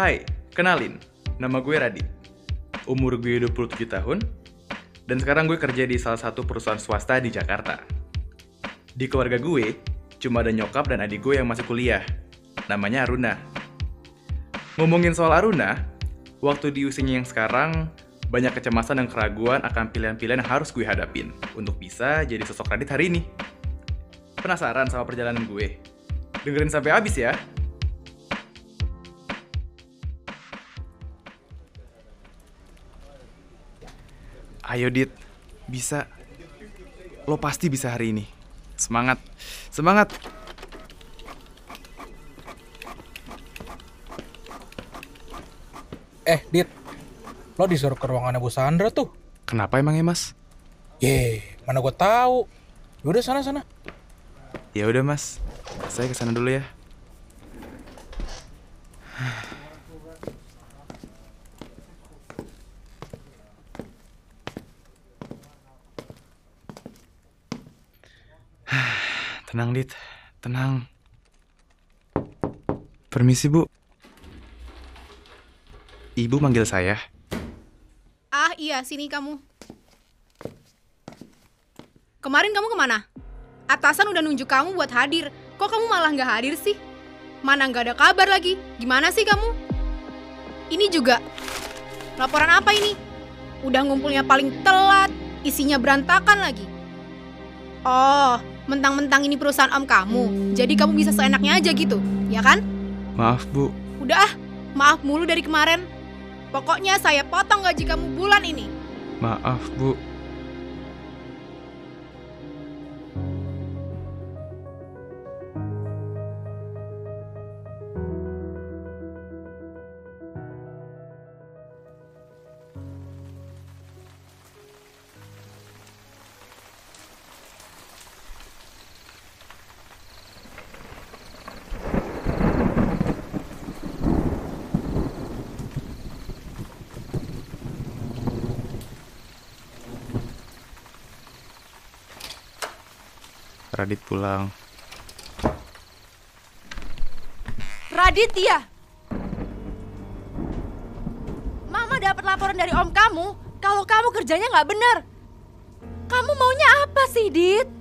Hai, kenalin. Nama gue Radit. Umur gue 27 tahun. Dan sekarang gue kerja di salah satu perusahaan swasta di Jakarta. Di keluarga gue, cuma ada nyokap dan adik gue yang masih kuliah. Namanya Aruna. Ngomongin soal Aruna, waktu di usianya yang sekarang, banyak kecemasan dan keraguan akan pilihan-pilihan yang harus gue hadapin untuk bisa jadi sosok Radit hari ini. Penasaran sama perjalanan gue? Dengerin sampai habis ya. Ayo Dit, bisa. Lo pasti bisa hari ini. Semangat, semangat. Eh, Dit. Lo disuruh ke ruangannya Bu Sandra tuh. Kenapa emang ya Mas? Ye, mana gue tahu. Yaudah sana sana. Ya udah Mas, saya ke sana dulu ya. Tenang. Permisi Bu. Ibu manggil saya. Ah iya, sini kamu. Kemarin kamu ke mana? Atasan udah nunjuk kamu buat hadir. Kok kamu malah nggak hadir sih? Mana nggak ada kabar lagi? Gimana sih kamu? Ini juga. Laporan apa ini? Udah ngumpulnya paling telat, isinya berantakan lagi. Oh, mentang-mentang ini perusahaan om kamu, jadi kamu bisa seenaknya aja gitu, ya kan? Maaf Bu, Udah ah, maaf mulu dari kemarin. Pokoknya saya potong gaji kamu bulan ini. maaf Bu. Radit pulang. Raditya. Mama dapat laporan dari om kamu kalau kamu kerjanya nggak benar. Kamu maunya apa sih, Dit?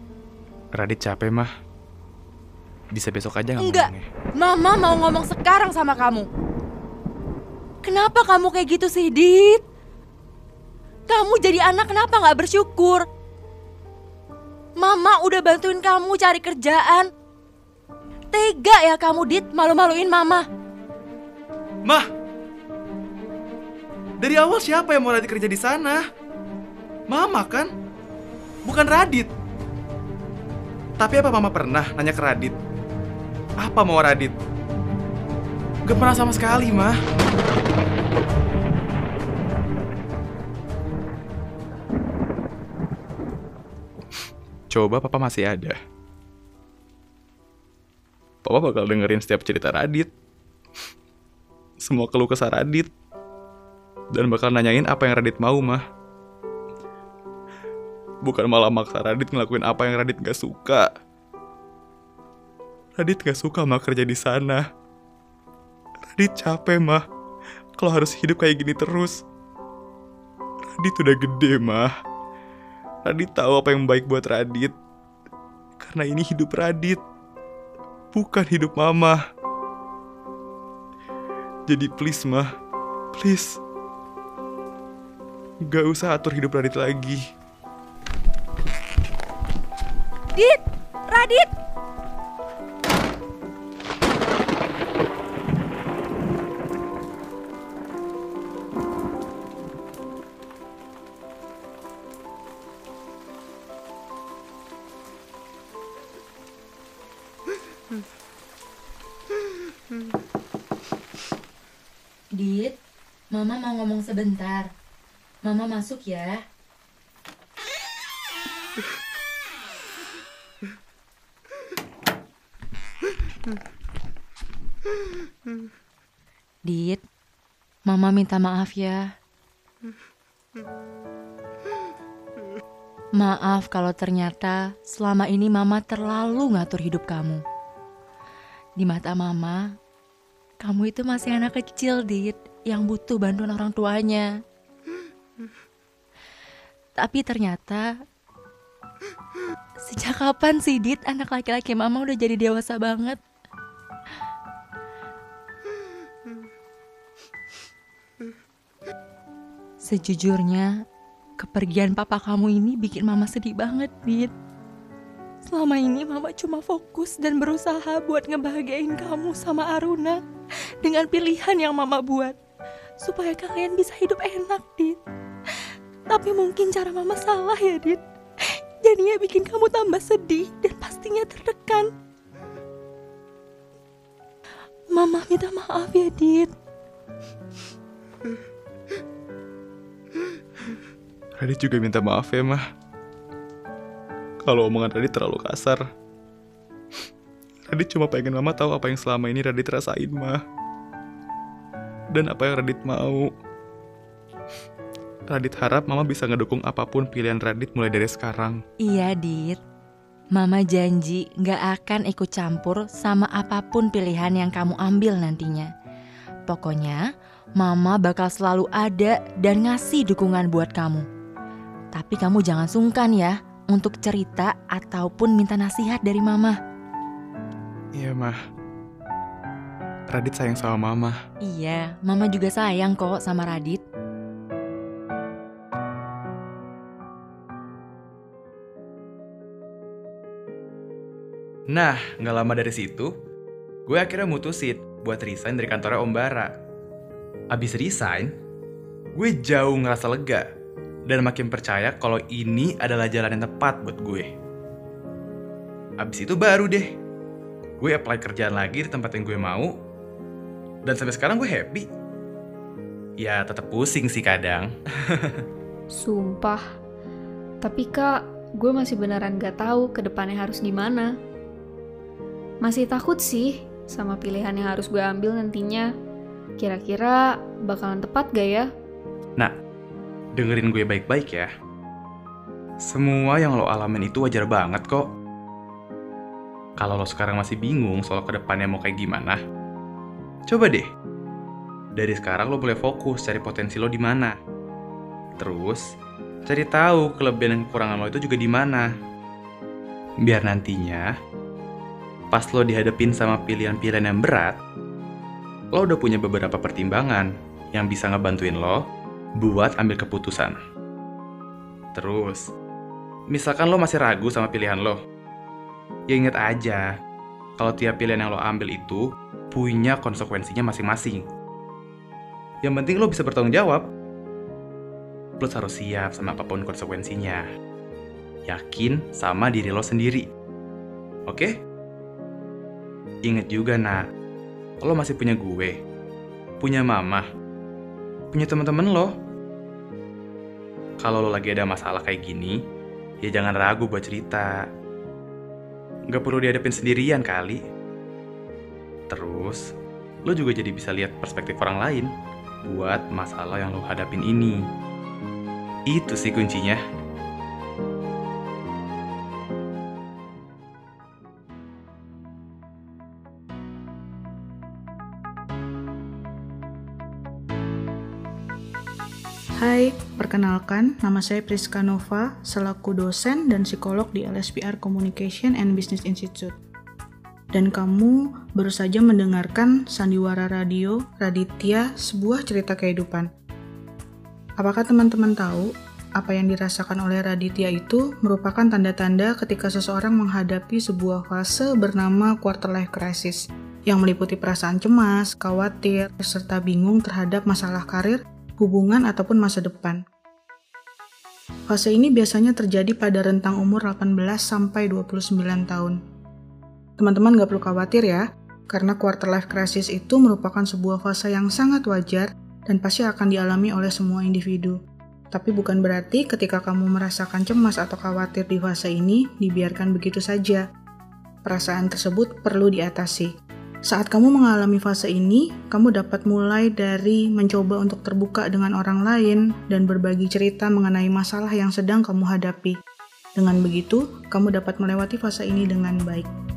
Radit capek mah. Bisa besok aja nggak Enggak. ngomongnya? Mama mau ngomong sekarang sama kamu. Kenapa kamu kayak gitu sih, Dit? Kamu jadi anak kenapa nggak bersyukur? Mama udah bantuin kamu cari kerjaan. Tega ya kamu, Dit, malu-maluin Mama. Mah! Dari awal siapa yang mau Radit kerja di sana? Mama kan? Bukan Radit. Tapi apa Mama pernah nanya ke Radit? Apa mau Radit? Gak pernah sama sekali, Mah. Coba Papa masih ada. Papa bakal dengerin setiap cerita Radit. Semua keluh kesah Radit. Dan bakal nanyain apa yang Radit mau mah. Bukan malah maksa Radit ngelakuin apa yang Radit gak suka. Radit gak suka mah kerja di sana. Radit capek mah kalau harus hidup kayak gini terus. Radit udah gede mah Radit tahu apa yang baik buat Radit karena ini hidup Radit bukan hidup mama jadi please mah, please. Gak usah atur hidup Radit lagi. Dit, Radit. Dit, Mama mau ngomong sebentar. Mama masuk ya. Dit, Mama minta maaf ya. Maaf kalau ternyata selama ini Mama terlalu ngatur hidup kamu. Di mata Mama, Kamu itu masih anak kecil, Dit, yang butuh bantuan orang tuanya. Tapi ternyata sejak kapan sih, Dit, anak laki-laki mama udah jadi dewasa banget? Sejujurnya, kepergian papa kamu ini bikin mama sedih banget, Dit. Selama ini mama cuma fokus dan berusaha buat ngebahagiain kamu sama Aruna dengan pilihan yang mama buat. Supaya kalian bisa hidup enak, Dit. Tapi mungkin cara mama salah ya, Dit. Jadinya bikin kamu tambah sedih dan pastinya tertekan. Mama minta maaf ya, Dit. Radit juga minta maaf ya, mah. Kalau omongan Radit terlalu kasar. Radit cuma pengen mama tahu apa yang selama ini Radit rasain, mah. Dan apa yang Radit mau. Radit harap mama bisa ngedukung apa pun pilihan Radit mulai dari sekarang. Iya, Dit. Mama janji gak akan ikut campur sama apa pun pilihan yang kamu ambil nantinya. Pokoknya, Mama bakal selalu ada dan ngasih dukungan buat kamu. Tapi kamu jangan sungkan ya untuk cerita ataupun minta nasihat dari Mama. Iya, mah. Radit sayang sama mama. Iya, Mama juga sayang kok sama Radit. Nah, nggak lama dari situ, gue akhirnya mutusin buat resign dari kantornya Om Bara. Abis resign, gue jauh ngerasa lega dan makin percaya kalau ini adalah jalan yang tepat buat gue. Abis itu baru deh, gue apply kerjaan lagi di tempat yang gue mau, dan sampai sekarang gue happy. Ya tetap pusing sih kadang. Sumpah. Tapi kak, gue masih beneran gak tahu ke depannya harus gimana. Masih takut sih sama pilihan yang harus gue ambil nantinya. Kira-kira bakalan tepat gak ya? Nah, dengerin gue baik-baik ya. Semua yang lo alamin itu wajar banget kok. Kalau lo sekarang masih bingung soal ke depannya mau kayak gimana, coba deh. Dari sekarang lo boleh fokus cari potensi lo di mana. Terus, cari tahu kelebihan dan kekurangan lo itu juga di mana. Biar nantinya, pas lo dihadapin sama pilihan-pilihan yang berat, lo udah punya beberapa pertimbangan yang bisa ngebantuin lo buat ambil keputusan. Terus, misalkan lo masih ragu sama pilihan lo, ya inget aja, kalau tiap pilihan yang lo ambil itu punya konsekuensinya masing-masing. Yang penting lo bisa bertanggung jawab. Plus harus siap sama apa pun konsekuensinya. Yakin sama diri lo sendiri. Oke? Ingat juga, nak. Lo masih punya gue. Punya mama. Punya teman-teman lo. Kalau lo lagi ada masalah kayak gini, ya jangan ragu buat cerita. Gak perlu dihadapin sendirian kali. Terus, lo juga jadi bisa lihat perspektif orang lain buat masalah yang lo hadapin ini. Itu sih kuncinya. Hai, perkenalkan nama saya Priska Nova selaku dosen dan psikolog di LSPR Communication and Business Institute. Dan kamu baru saja mendengarkan Sandiwara Radio Raditya, sebuah cerita kehidupan. Apakah teman-teman tahu apa yang dirasakan oleh Raditya itu merupakan tanda-tanda ketika seseorang menghadapi sebuah fase bernama quarter life crisis yang meliputi perasaan cemas, khawatir, serta bingung terhadap masalah karir hubungan, ataupun masa depan. Fase ini biasanya terjadi pada rentang umur 18 sampai 29 tahun. Teman-teman gak perlu khawatir ya, karena quarter life crisis itu merupakan sebuah fase yang sangat wajar dan pasti akan dialami oleh semua individu. Tapi bukan berarti ketika kamu merasakan cemas atau khawatir di fase ini, dibiarkan begitu saja. Perasaan tersebut perlu diatasi. Saat kamu mengalami fase ini, kamu dapat mulai dari mencoba untuk terbuka dengan orang lain dan berbagi cerita mengenai masalah yang sedang kamu hadapi. Dengan begitu, kamu dapat melewati fase ini dengan baik.